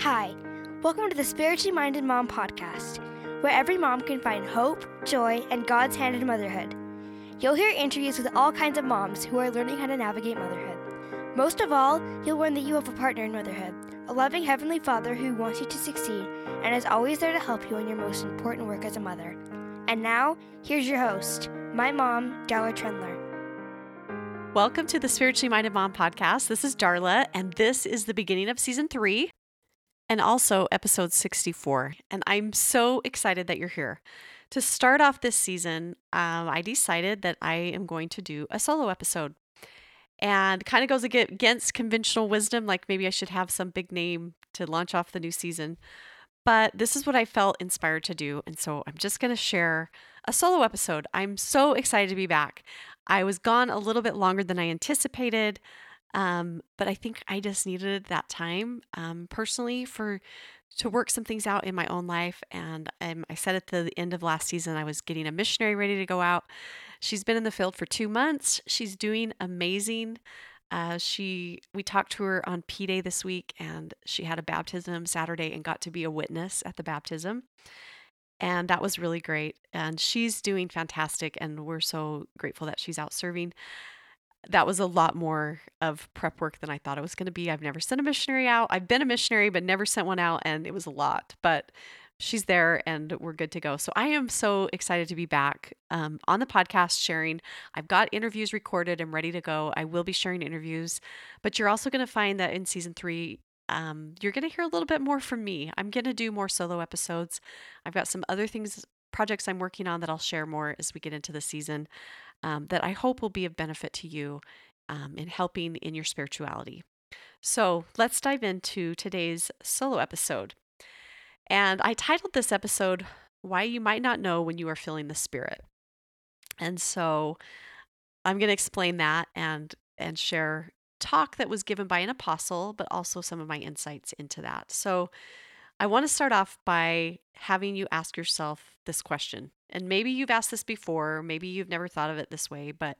Hi, welcome to the Spiritually Minded Mom podcast, where every mom can find hope, joy, and God's hand in motherhood. You'll hear interviews with all kinds of moms who are learning how to navigate motherhood. Most of all, you'll learn that you have a partner in motherhood, a loving Heavenly Father who wants you to succeed and is always there to help you in your most important work as a mother. And now, here's your host, my mom, Darla Trendler. Welcome to the Spiritually Minded Mom podcast. This is Darla, and this is the beginning of season three and also episode 64. And I'm so excited that you're here. To start off this season, um, I decided that I am going to do a solo episode. And kind of goes against conventional wisdom, like maybe I should have some big name to launch off the new season. But this is what I felt inspired to do. And so I'm just going to share a solo episode. I'm so excited to be back. I was gone a little bit longer than I anticipated. Um, but I think I just needed that time um, personally for to work some things out in my own life. And um, I said at the end of last season, I was getting a missionary ready to go out. She's been in the field for two months. She's doing amazing. Uh, she we talked to her on P Day this week, and she had a baptism Saturday and got to be a witness at the baptism. And that was really great. And she's doing fantastic. And we're so grateful that she's out serving. That was a lot more of prep work than I thought it was going to be. I've never sent a missionary out. I've been a missionary, but never sent one out. And it was a lot. But she's there and we're good to go. So I am so excited to be back um, on the podcast sharing. I've got interviews recorded and ready to go. I will be sharing interviews, but you're also going to find that in season three, um, you're going to hear a little bit more from me. I'm going to do more solo episodes. I've got some other things, projects I'm working on that I'll share more as we get into the season um, that I hope will be of benefit to you um, in helping in your spirituality. So let's dive into today's solo episode. And I titled this episode, Why You Might Not Know When You Are Feeling the Spirit. And so I'm going to explain that and and share talk that was given by an apostle, but also some of my insights into that. So I want to start off by having you ask yourself this question. And maybe you've asked this before, maybe you've never thought of it this way, but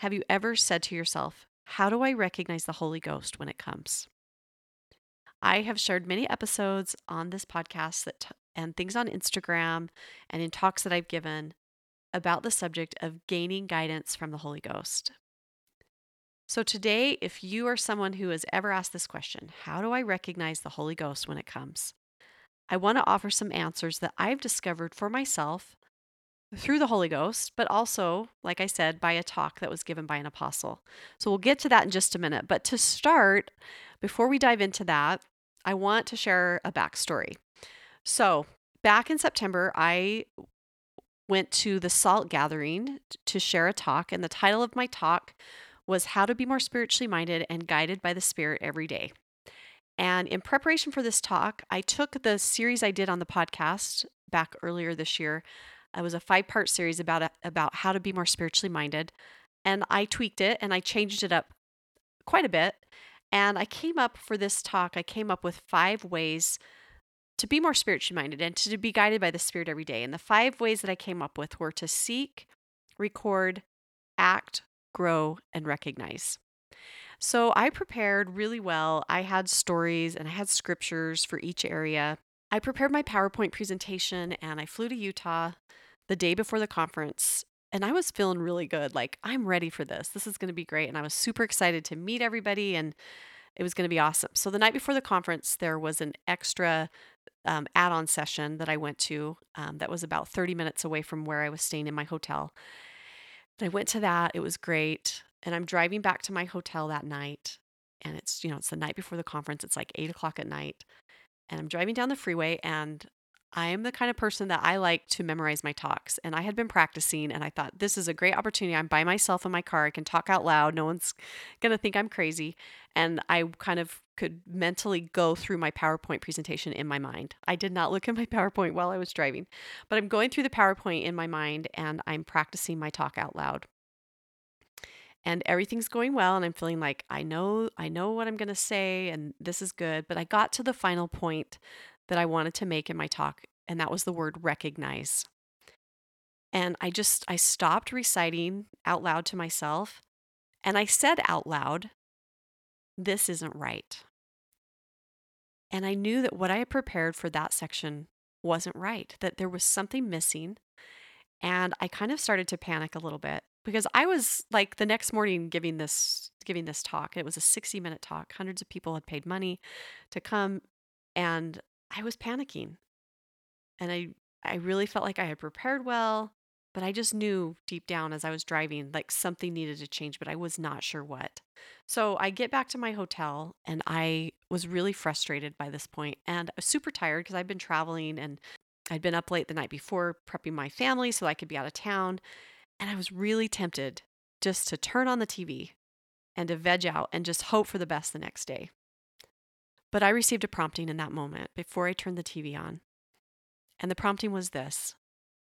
have you ever said to yourself, How do I recognize the Holy Ghost when it comes? I have shared many episodes on this podcast that t- and things on Instagram and in talks that I've given about the subject of gaining guidance from the Holy Ghost. So, today, if you are someone who has ever asked this question, how do I recognize the Holy Ghost when it comes? I want to offer some answers that I've discovered for myself through the Holy Ghost, but also, like I said, by a talk that was given by an apostle. So, we'll get to that in just a minute. But to start, before we dive into that, I want to share a backstory. So, back in September, I went to the SALT gathering to share a talk, and the title of my talk was How to Be More Spiritually Minded and Guided by the Spirit Every Day. And in preparation for this talk, I took the series I did on the podcast back earlier this year. It was a five part series about, uh, about how to be more spiritually minded. And I tweaked it and I changed it up quite a bit. And I came up for this talk, I came up with five ways to be more spiritually minded and to be guided by the Spirit every day. And the five ways that I came up with were to seek, record, act, grow, and recognize. So I prepared really well. I had stories and I had scriptures for each area. I prepared my PowerPoint presentation and I flew to Utah the day before the conference. And I was feeling really good. Like, I'm ready for this. This is going to be great. And I was super excited to meet everybody and it was going to be awesome. So, the night before the conference, there was an extra um, add on session that I went to um, that was about 30 minutes away from where I was staying in my hotel. And I went to that. It was great. And I'm driving back to my hotel that night. And it's, you know, it's the night before the conference. It's like eight o'clock at night. And I'm driving down the freeway and I am the kind of person that I like to memorize my talks. And I had been practicing and I thought, this is a great opportunity. I'm by myself in my car. I can talk out loud. No one's going to think I'm crazy. And I kind of could mentally go through my PowerPoint presentation in my mind. I did not look at my PowerPoint while I was driving, but I'm going through the PowerPoint in my mind and I'm practicing my talk out loud. And everything's going well and I'm feeling like I know I know what I'm going to say and this is good, but I got to the final point that I wanted to make in my talk, and that was the word recognize. And I just, I stopped reciting out loud to myself, and I said out loud, This isn't right. And I knew that what I had prepared for that section wasn't right, that there was something missing. And I kind of started to panic a little bit because I was like the next morning giving this giving this talk. It was a 60 minute talk. Hundreds of people had paid money to come and I was panicking. And I I really felt like I had prepared well, but I just knew deep down as I was driving like something needed to change, but I was not sure what. So I get back to my hotel and I was really frustrated by this point and I was super tired because I'd been traveling and I'd been up late the night before prepping my family so I could be out of town. And I was really tempted just to turn on the TV and to veg out and just hope for the best the next day. But I received a prompting in that moment before I turned the TV on. And the prompting was this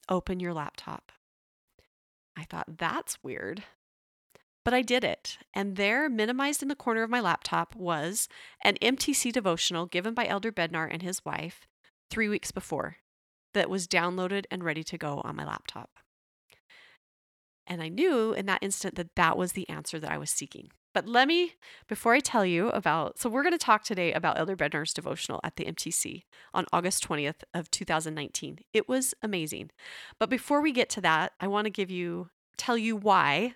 open your laptop. I thought, that's weird. But I did it. And there, minimized in the corner of my laptop, was an MTC devotional given by Elder Bednar and his wife three weeks before that was downloaded and ready to go on my laptop. And I knew in that instant that that was the answer that I was seeking. But let me, before I tell you about, so we're going to talk today about Elder Bednar's devotional at the MTC on August 20th of 2019. It was amazing. But before we get to that, I want to give you, tell you why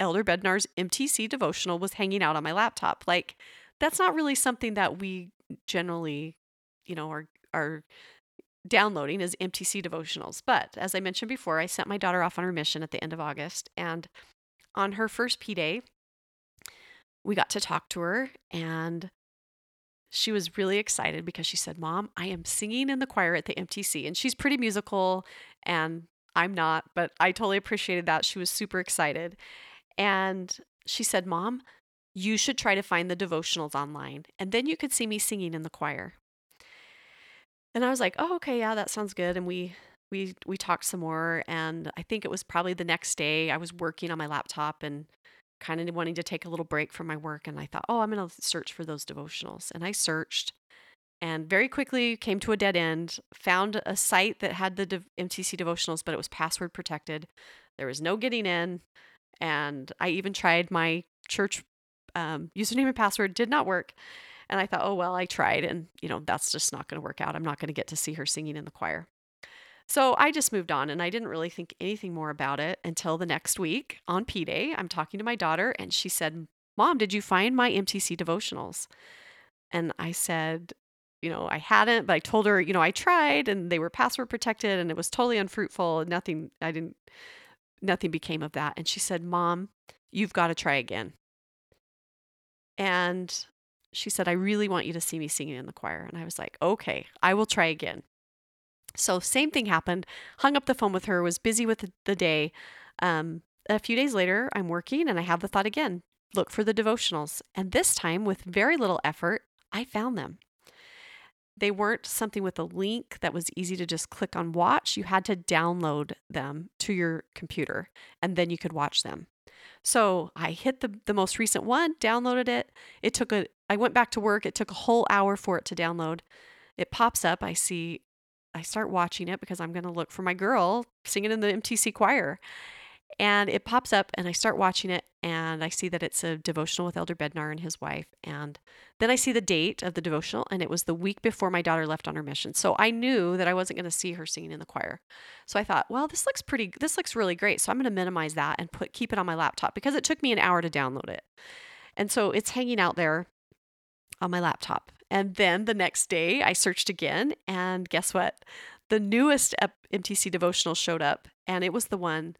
Elder Bednar's MTC devotional was hanging out on my laptop. Like, that's not really something that we generally, you know, are, are downloading as MTC devotionals. But as I mentioned before, I sent my daughter off on her mission at the end of August. And on her first P day, we got to talk to her and she was really excited because she said, Mom, I am singing in the choir at the MTC. And she's pretty musical and I'm not, but I totally appreciated that. She was super excited. And she said, Mom, you should try to find the devotionals online and then you could see me singing in the choir. And I was like, "Oh, okay, yeah, that sounds good." And we we we talked some more and I think it was probably the next day I was working on my laptop and kind of wanting to take a little break from my work and I thought, "Oh, I'm going to search for those devotionals." And I searched and very quickly came to a dead end, found a site that had the MTC devotionals, but it was password protected. There was no getting in. And I even tried my church um, username and password, did not work. And I thought, oh, well, I tried, and, you know, that's just not going to work out. I'm not going to get to see her singing in the choir. So I just moved on and I didn't really think anything more about it until the next week on P Day. I'm talking to my daughter and she said, Mom, did you find my MTC devotionals? And I said, you know, I hadn't, but I told her, you know, I tried and they were password protected and it was totally unfruitful. And nothing, I didn't, nothing became of that. And she said, Mom, you've got to try again. And she said, I really want you to see me singing in the choir. And I was like, okay, I will try again. So, same thing happened. Hung up the phone with her, was busy with the day. Um, a few days later, I'm working and I have the thought again look for the devotionals. And this time, with very little effort, I found them. They weren't something with a link that was easy to just click on watch. You had to download them to your computer and then you could watch them. So I hit the, the most recent one, downloaded it. It took a, I went back to work. It took a whole hour for it to download. It pops up. I see, I start watching it because I'm going to look for my girl singing in the MTC choir. And it pops up, and I start watching it, and I see that it's a devotional with Elder Bednar and his wife. And then I see the date of the devotional, and it was the week before my daughter left on her mission. So I knew that I wasn't going to see her singing in the choir. So I thought, well, this looks pretty, this looks really great. So I'm going to minimize that and put keep it on my laptop because it took me an hour to download it. And so it's hanging out there on my laptop. And then the next day, I searched again, and guess what? The newest MTC devotional showed up, and it was the one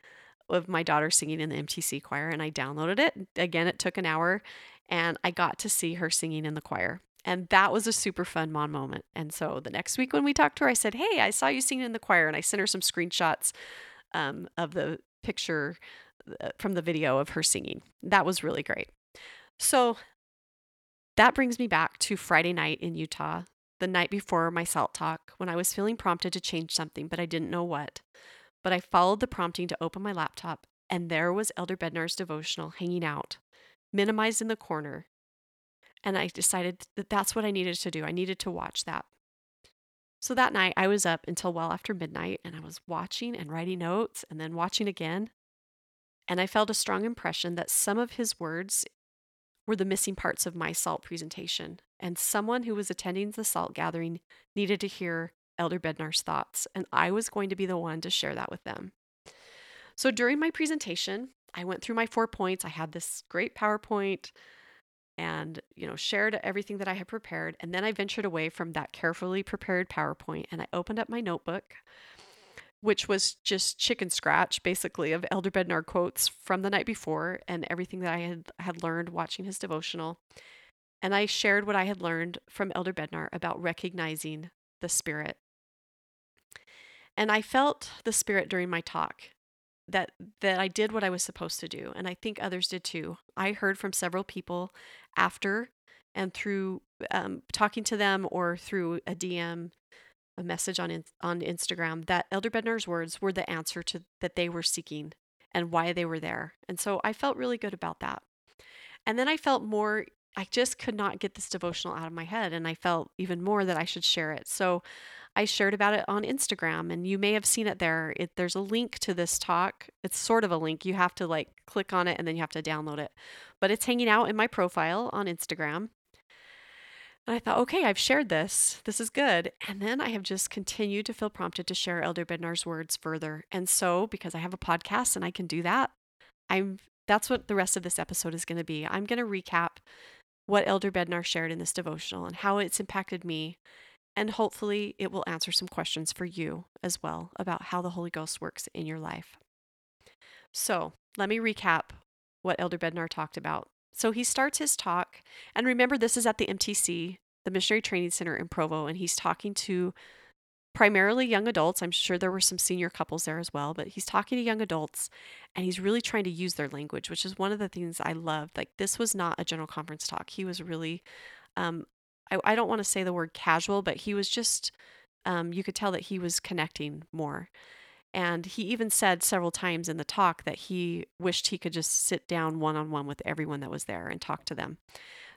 of my daughter singing in the MTC choir and I downloaded it. Again, it took an hour and I got to see her singing in the choir. And that was a super fun mom moment. And so the next week when we talked to her, I said, Hey, I saw you singing in the choir. And I sent her some screenshots um, of the picture uh, from the video of her singing. That was really great. So that brings me back to Friday night in Utah, the night before my SALT talk, when I was feeling prompted to change something, but I didn't know what. But I followed the prompting to open my laptop, and there was Elder Bednar's devotional hanging out, minimized in the corner. And I decided that that's what I needed to do. I needed to watch that. So that night, I was up until well after midnight, and I was watching and writing notes, and then watching again. And I felt a strong impression that some of his words were the missing parts of my SALT presentation, and someone who was attending the SALT gathering needed to hear Elder Bednar's thoughts, and I was going to be the one to share that with them. So during my presentation, I went through my four points. I had this great PowerPoint and, you know, shared everything that I had prepared, and then I ventured away from that carefully prepared PowerPoint and I opened up my notebook which was just chicken scratch basically of Elder Bednar quotes from the night before and everything that I had had learned watching his devotional. And I shared what I had learned from Elder Bednar about recognizing the spirit. And I felt the spirit during my talk that that I did what I was supposed to do and I think others did too. I heard from several people after and through um, talking to them or through a DM a message on in, on Instagram that Elder Bednar's words were the answer to that they were seeking and why they were there. And so I felt really good about that. And then I felt more I just could not get this devotional out of my head and I felt even more that I should share it. So I shared about it on Instagram and you may have seen it there. It, there's a link to this talk. It's sort of a link. You have to like click on it and then you have to download it. But it's hanging out in my profile on Instagram. And I thought, okay, I've shared this. This is good. And then I have just continued to feel prompted to share Elder Bednar's words further. And so, because I have a podcast and I can do that, I'm that's what the rest of this episode is going to be. I'm going to recap what Elder Bednar shared in this devotional and how it's impacted me. And hopefully, it will answer some questions for you as well about how the Holy Ghost works in your life. So, let me recap what Elder Bednar talked about so he starts his talk, and remember, this is at the MTC, the Missionary Training Center in Provo, and he's talking to primarily young adults. I'm sure there were some senior couples there as well, but he's talking to young adults and he's really trying to use their language, which is one of the things I loved. Like, this was not a general conference talk. He was really, um, I, I don't want to say the word casual, but he was just, um, you could tell that he was connecting more. And he even said several times in the talk that he wished he could just sit down one on one with everyone that was there and talk to them.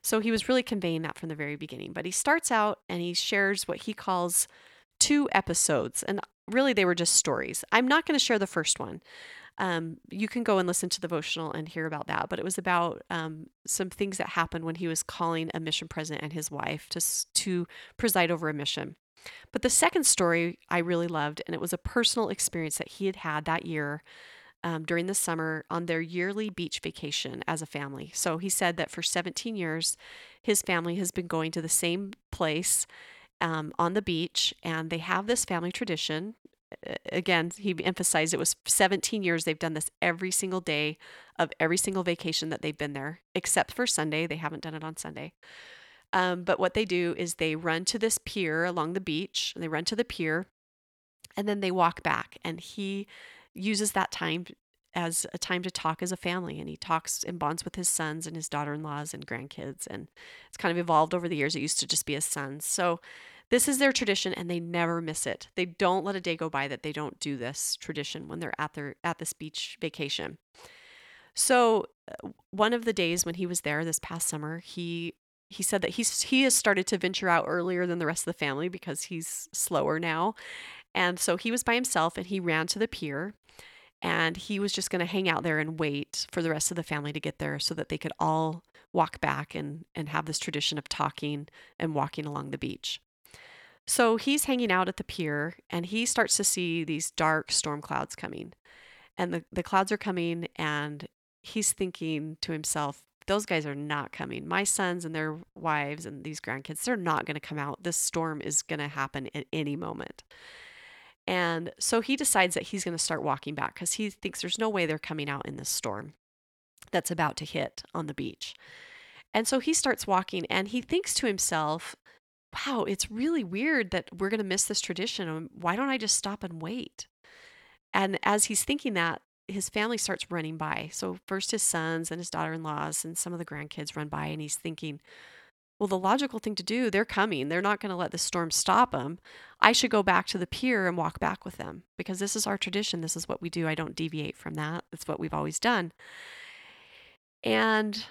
So he was really conveying that from the very beginning. But he starts out and he shares what he calls two episodes. And really, they were just stories. I'm not going to share the first one. Um, you can go and listen to the devotional and hear about that. But it was about um, some things that happened when he was calling a mission president and his wife to, to preside over a mission. But the second story I really loved, and it was a personal experience that he had had that year um, during the summer on their yearly beach vacation as a family. So he said that for 17 years, his family has been going to the same place um, on the beach, and they have this family tradition. Again, he emphasized it was 17 years they've done this every single day of every single vacation that they've been there, except for Sunday. They haven't done it on Sunday. Um, but what they do is they run to this pier along the beach, and they run to the pier, and then they walk back. And he uses that time as a time to talk as a family and he talks and bonds with his sons and his daughter-in-laws and grandkids and it's kind of evolved over the years. It used to just be his sons so this is their tradition and they never miss it. They don't let a day go by that they don't do this tradition when they're at their at this beach vacation. So uh, one of the days when he was there this past summer he he said that he's he has started to venture out earlier than the rest of the family because he's slower now. And so he was by himself and he ran to the pier and he was just going to hang out there and wait for the rest of the family to get there so that they could all walk back and and have this tradition of talking and walking along the beach. So he's hanging out at the pier and he starts to see these dark storm clouds coming. And the, the clouds are coming and he's thinking to himself, those guys are not coming. My sons and their wives and these grandkids, they're not going to come out. This storm is going to happen at any moment. And so he decides that he's going to start walking back because he thinks there's no way they're coming out in this storm that's about to hit on the beach. And so he starts walking and he thinks to himself, wow, it's really weird that we're going to miss this tradition. Why don't I just stop and wait? And as he's thinking that, his family starts running by. So first his sons and his daughter-in-laws and some of the grandkids run by and he's thinking, well, the logical thing to do, they're coming. They're not going to let the storm stop them. I should go back to the pier and walk back with them because this is our tradition. This is what we do. I don't deviate from that. It's what we've always done. And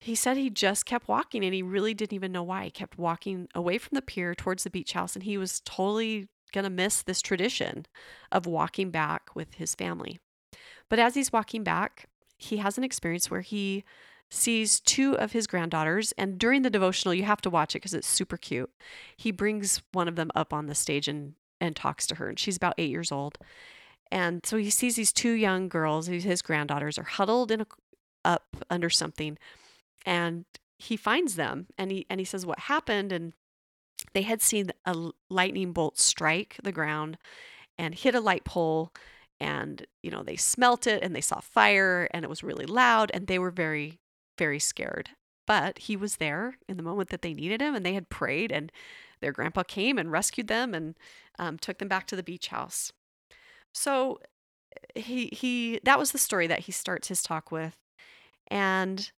he said he just kept walking and he really didn't even know why. He kept walking away from the pier towards the beach house and he was totally going to miss this tradition of walking back with his family. But as he's walking back, he has an experience where he sees two of his granddaughters. And during the devotional, you have to watch it because it's super cute. He brings one of them up on the stage and, and talks to her. And she's about eight years old. And so he sees these two young girls, his granddaughters, are huddled in a, up under something. And he finds them and he and he says what happened and they had seen a lightning bolt strike the ground and hit a light pole and you know they smelt it and they saw fire and it was really loud and they were very very scared. But he was there in the moment that they needed him and they had prayed and their grandpa came and rescued them and um, took them back to the beach house. So he he that was the story that he starts his talk with. And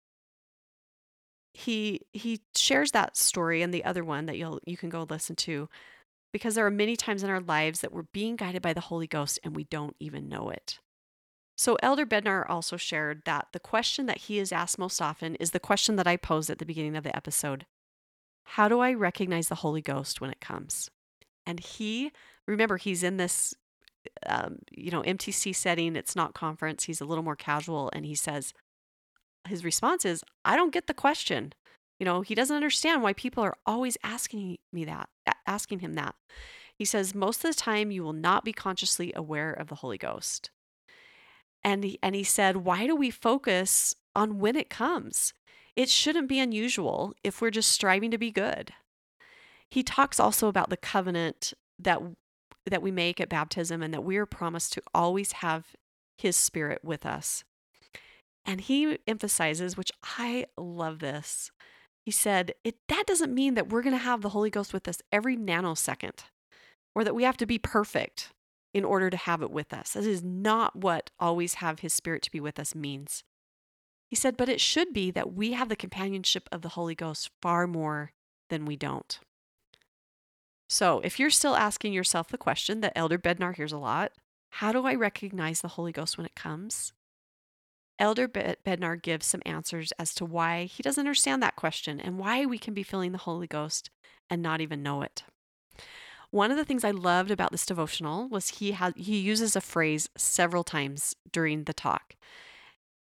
he he shares that story and the other one that you'll you can go listen to because there are many times in our lives that we're being guided by the Holy Ghost and we don't even know it. So Elder Bednar also shared that the question that he is asked most often is the question that I posed at the beginning of the episode. How do I recognize the Holy Ghost when it comes? And he, remember, he's in this, um, you know, MTC setting. It's not conference. He's a little more casual, and he says, his response is, I don't get the question. You know, he doesn't understand why people are always asking me that, asking him that. He says, most of the time you will not be consciously aware of the Holy Ghost. And he, and he said, why do we focus on when it comes? It shouldn't be unusual if we're just striving to be good. He talks also about the covenant that that we make at baptism and that we are promised to always have his spirit with us. And he emphasizes, which I love this. He said, it, that doesn't mean that we're going to have the Holy Ghost with us every nanosecond or that we have to be perfect in order to have it with us. That is not what always have his spirit to be with us means. He said, but it should be that we have the companionship of the Holy Ghost far more than we don't. So if you're still asking yourself the question that Elder Bednar hears a lot, how do I recognize the Holy Ghost when it comes? Elder Bednar gives some answers as to why he doesn't understand that question and why we can be feeling the Holy Ghost and not even know it. One of the things I loved about this devotional was he had he uses a phrase several times during the talk.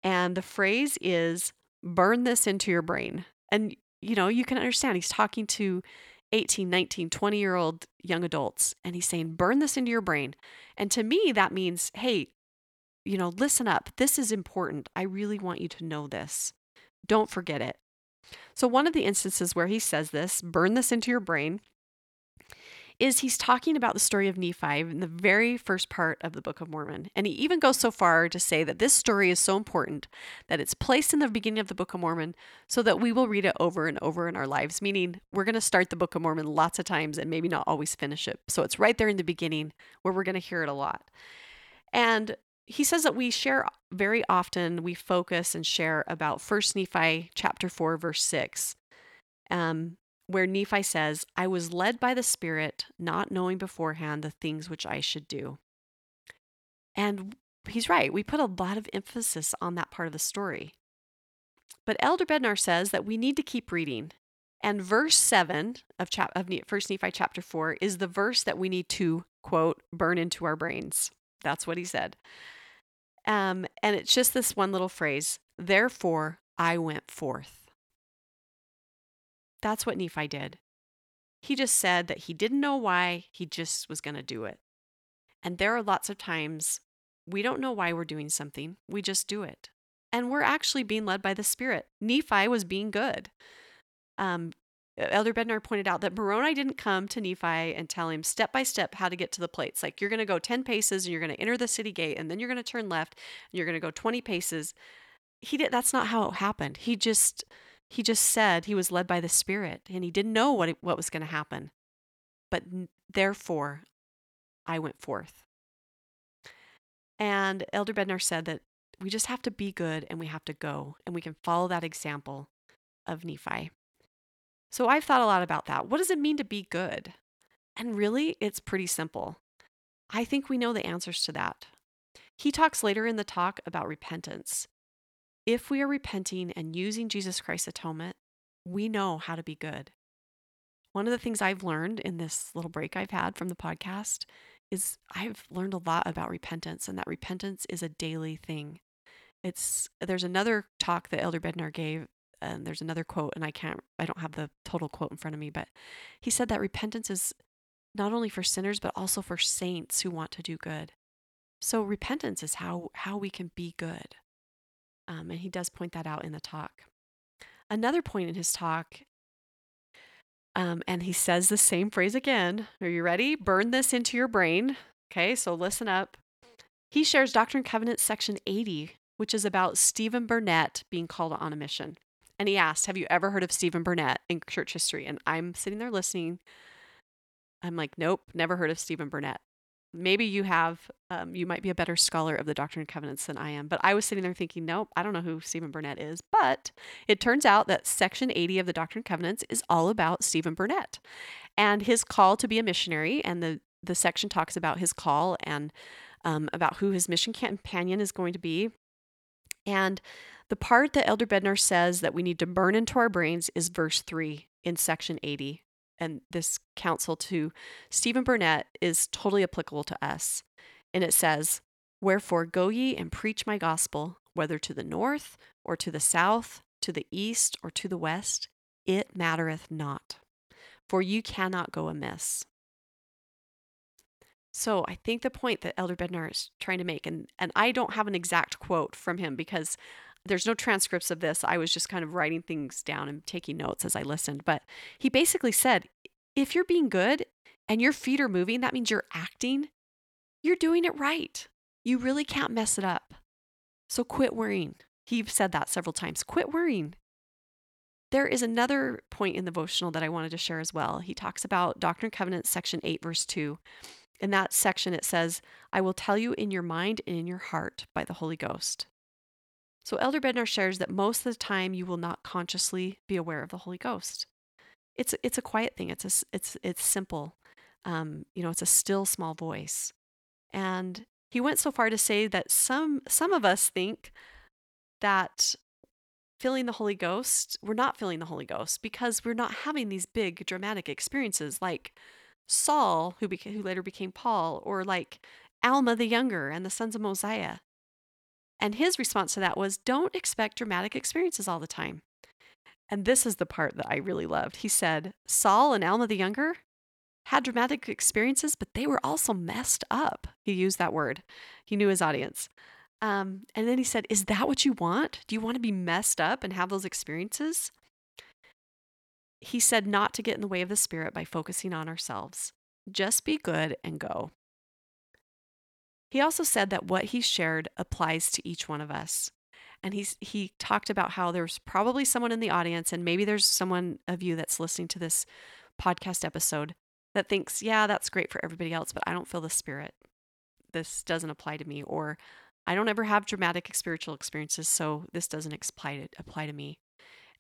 And the phrase is burn this into your brain. And you know, you can understand he's talking to 18, 19, 20 year old young adults and he's saying burn this into your brain. And to me that means, hey, you know, listen up. This is important. I really want you to know this. Don't forget it. So, one of the instances where he says this, burn this into your brain, is he's talking about the story of Nephi in the very first part of the Book of Mormon. And he even goes so far to say that this story is so important that it's placed in the beginning of the Book of Mormon so that we will read it over and over in our lives, meaning we're going to start the Book of Mormon lots of times and maybe not always finish it. So it's right there in the beginning where we're going to hear it a lot. And he says that we share very often, we focus and share about First Nephi chapter 4, verse 6, um, where Nephi says, I was led by the Spirit, not knowing beforehand the things which I should do. And he's right. We put a lot of emphasis on that part of the story. But Elder Bednar says that we need to keep reading. And verse 7 of, chap- of First Nephi chapter 4 is the verse that we need to, quote, burn into our brains. That's what he said. Um, and it's just this one little phrase, therefore I went forth. That's what Nephi did. He just said that he didn't know why, he just was going to do it. And there are lots of times we don't know why we're doing something, we just do it. And we're actually being led by the Spirit. Nephi was being good. Um, Elder Bednar pointed out that Moroni didn't come to Nephi and tell him step by step how to get to the plates. Like you're going to go 10 paces and you're going to enter the city gate and then you're going to turn left and you're going to go 20 paces. He did that's not how it happened. He just he just said he was led by the spirit and he didn't know what what was going to happen. But therefore I went forth. And Elder Bednar said that we just have to be good and we have to go and we can follow that example of Nephi. So I've thought a lot about that. What does it mean to be good? And really, it's pretty simple. I think we know the answers to that. He talks later in the talk about repentance. If we are repenting and using Jesus Christ's atonement, we know how to be good. One of the things I've learned in this little break I've had from the podcast is I've learned a lot about repentance and that repentance is a daily thing. it's there's another talk that Elder Bednar gave and there's another quote and I can't I don't have the total quote in front of me, but he said that repentance is not only for sinners but also for saints who want to do good. So repentance is how how we can be good. Um, and he does point that out in the talk. Another point in his talk, um, and he says the same phrase again. Are you ready? Burn this into your brain. Okay, so listen up. He shares Doctrine and Covenants section 80, which is about Stephen Burnett being called on a mission. And he asked, Have you ever heard of Stephen Burnett in church history? And I'm sitting there listening. I'm like, Nope, never heard of Stephen Burnett. Maybe you have, um, you might be a better scholar of the Doctrine and Covenants than I am. But I was sitting there thinking, Nope, I don't know who Stephen Burnett is. But it turns out that section 80 of the Doctrine and Covenants is all about Stephen Burnett and his call to be a missionary. And the, the section talks about his call and um, about who his mission companion is going to be. And the part that Elder Bednar says that we need to burn into our brains is verse 3 in section 80. And this counsel to Stephen Burnett is totally applicable to us. And it says, Wherefore go ye and preach my gospel, whether to the north or to the south, to the east or to the west, it mattereth not, for you cannot go amiss. So I think the point that Elder Bednar is trying to make, and, and I don't have an exact quote from him because there's no transcripts of this. I was just kind of writing things down and taking notes as I listened. But he basically said, if you're being good and your feet are moving, that means you're acting, you're doing it right. You really can't mess it up. So quit worrying. He said that several times. Quit worrying. There is another point in the devotional that I wanted to share as well. He talks about Doctrine and Covenants, section 8, verse 2. In that section, it says, I will tell you in your mind and in your heart by the Holy Ghost. So, Elder Bednar shares that most of the time you will not consciously be aware of the Holy Ghost. It's, it's a quiet thing, it's, a, it's, it's simple. Um, you know, it's a still small voice. And he went so far to say that some, some of us think that feeling the Holy Ghost, we're not feeling the Holy Ghost because we're not having these big dramatic experiences like Saul, who, beca- who later became Paul, or like Alma the Younger and the sons of Mosiah. And his response to that was don't expect dramatic experiences all the time. And this is the part that I really loved. He said, Saul and Alma the Younger had dramatic experiences, but they were also messed up. He used that word, he knew his audience. Um, and then he said, Is that what you want? Do you want to be messed up and have those experiences? He said not to get in the way of the Spirit by focusing on ourselves. Just be good and go. He also said that what he shared applies to each one of us. And he's, he talked about how there's probably someone in the audience, and maybe there's someone of you that's listening to this podcast episode that thinks, yeah, that's great for everybody else, but I don't feel the Spirit. This doesn't apply to me. Or I don't ever have dramatic spiritual experiences, so this doesn't apply to, apply to me.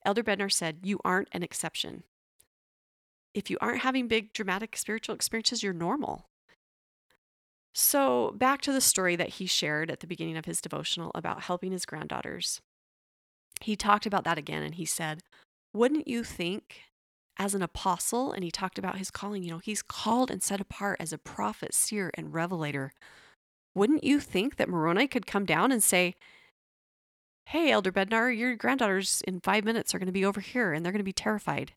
Elder Bednar said, You aren't an exception. If you aren't having big dramatic spiritual experiences, you're normal. So, back to the story that he shared at the beginning of his devotional about helping his granddaughters. He talked about that again and he said, Wouldn't you think, as an apostle, and he talked about his calling, you know, he's called and set apart as a prophet, seer, and revelator. Wouldn't you think that Moroni could come down and say, Hey, Elder Bednar, your granddaughters in five minutes are going to be over here and they're going to be terrified.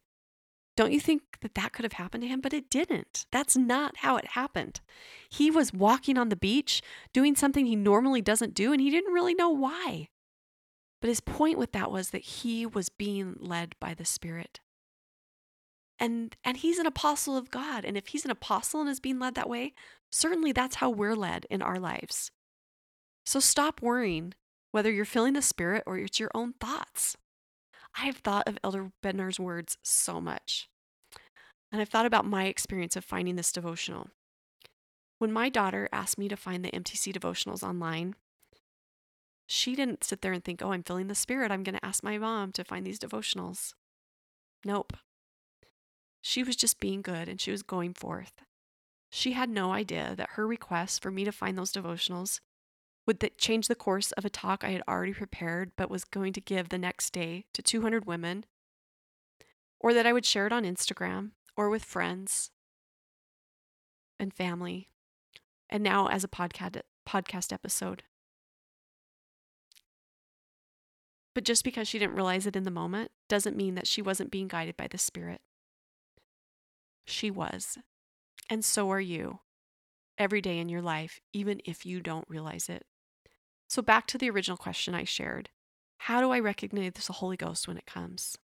Don't you think that that could have happened to him? But it didn't. That's not how it happened. He was walking on the beach doing something he normally doesn't do, and he didn't really know why. But his point with that was that he was being led by the Spirit. And, and he's an apostle of God. And if he's an apostle and is being led that way, certainly that's how we're led in our lives. So stop worrying whether you're feeling the Spirit or it's your own thoughts. I have thought of Elder Bednar's words so much. And I've thought about my experience of finding this devotional. When my daughter asked me to find the MTC devotionals online, she didn't sit there and think, oh, I'm feeling the spirit. I'm going to ask my mom to find these devotionals. Nope. She was just being good and she was going forth. She had no idea that her request for me to find those devotionals would th- change the course of a talk I had already prepared but was going to give the next day to 200 women, or that I would share it on Instagram or with friends and family, and now as a podcast podcast episode. But just because she didn't realize it in the moment doesn't mean that she wasn't being guided by the Spirit. She was. And so are you every day in your life, even if you don't realize it. So, back to the original question I shared How do I recognize the Holy Ghost when it comes?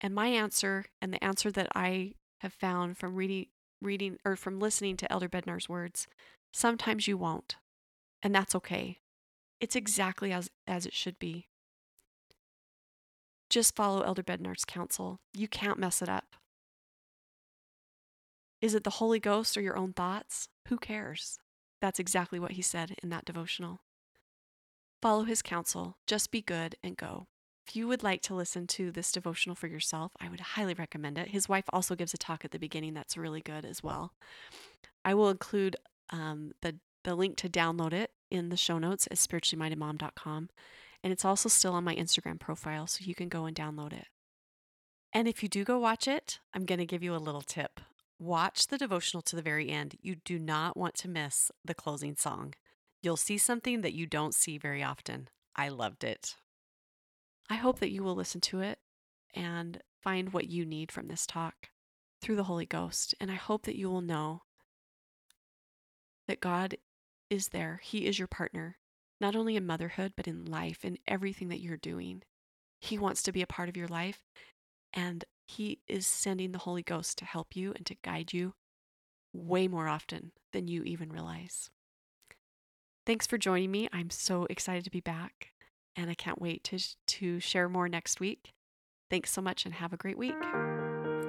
And my answer, and the answer that I have found from reading, reading or from listening to Elder Bednar's words, sometimes you won't. And that's okay. It's exactly as, as it should be. Just follow Elder Bednar's counsel. You can't mess it up. Is it the Holy Ghost or your own thoughts? Who cares? That's exactly what he said in that devotional. Follow his counsel, just be good and go. If you would like to listen to this devotional for yourself, I would highly recommend it. His wife also gives a talk at the beginning that's really good as well. I will include um, the, the link to download it in the show notes at spirituallymindedmom.com. And it's also still on my Instagram profile, so you can go and download it. And if you do go watch it, I'm going to give you a little tip. Watch the devotional to the very end. You do not want to miss the closing song. You'll see something that you don't see very often. I loved it. I hope that you will listen to it and find what you need from this talk through the Holy Ghost. And I hope that you will know that God is there. He is your partner, not only in motherhood, but in life, in everything that you're doing. He wants to be a part of your life. And he is sending the Holy Ghost to help you and to guide you way more often than you even realize. Thanks for joining me. I'm so excited to be back, and I can't wait to, to share more next week. Thanks so much, and have a great week.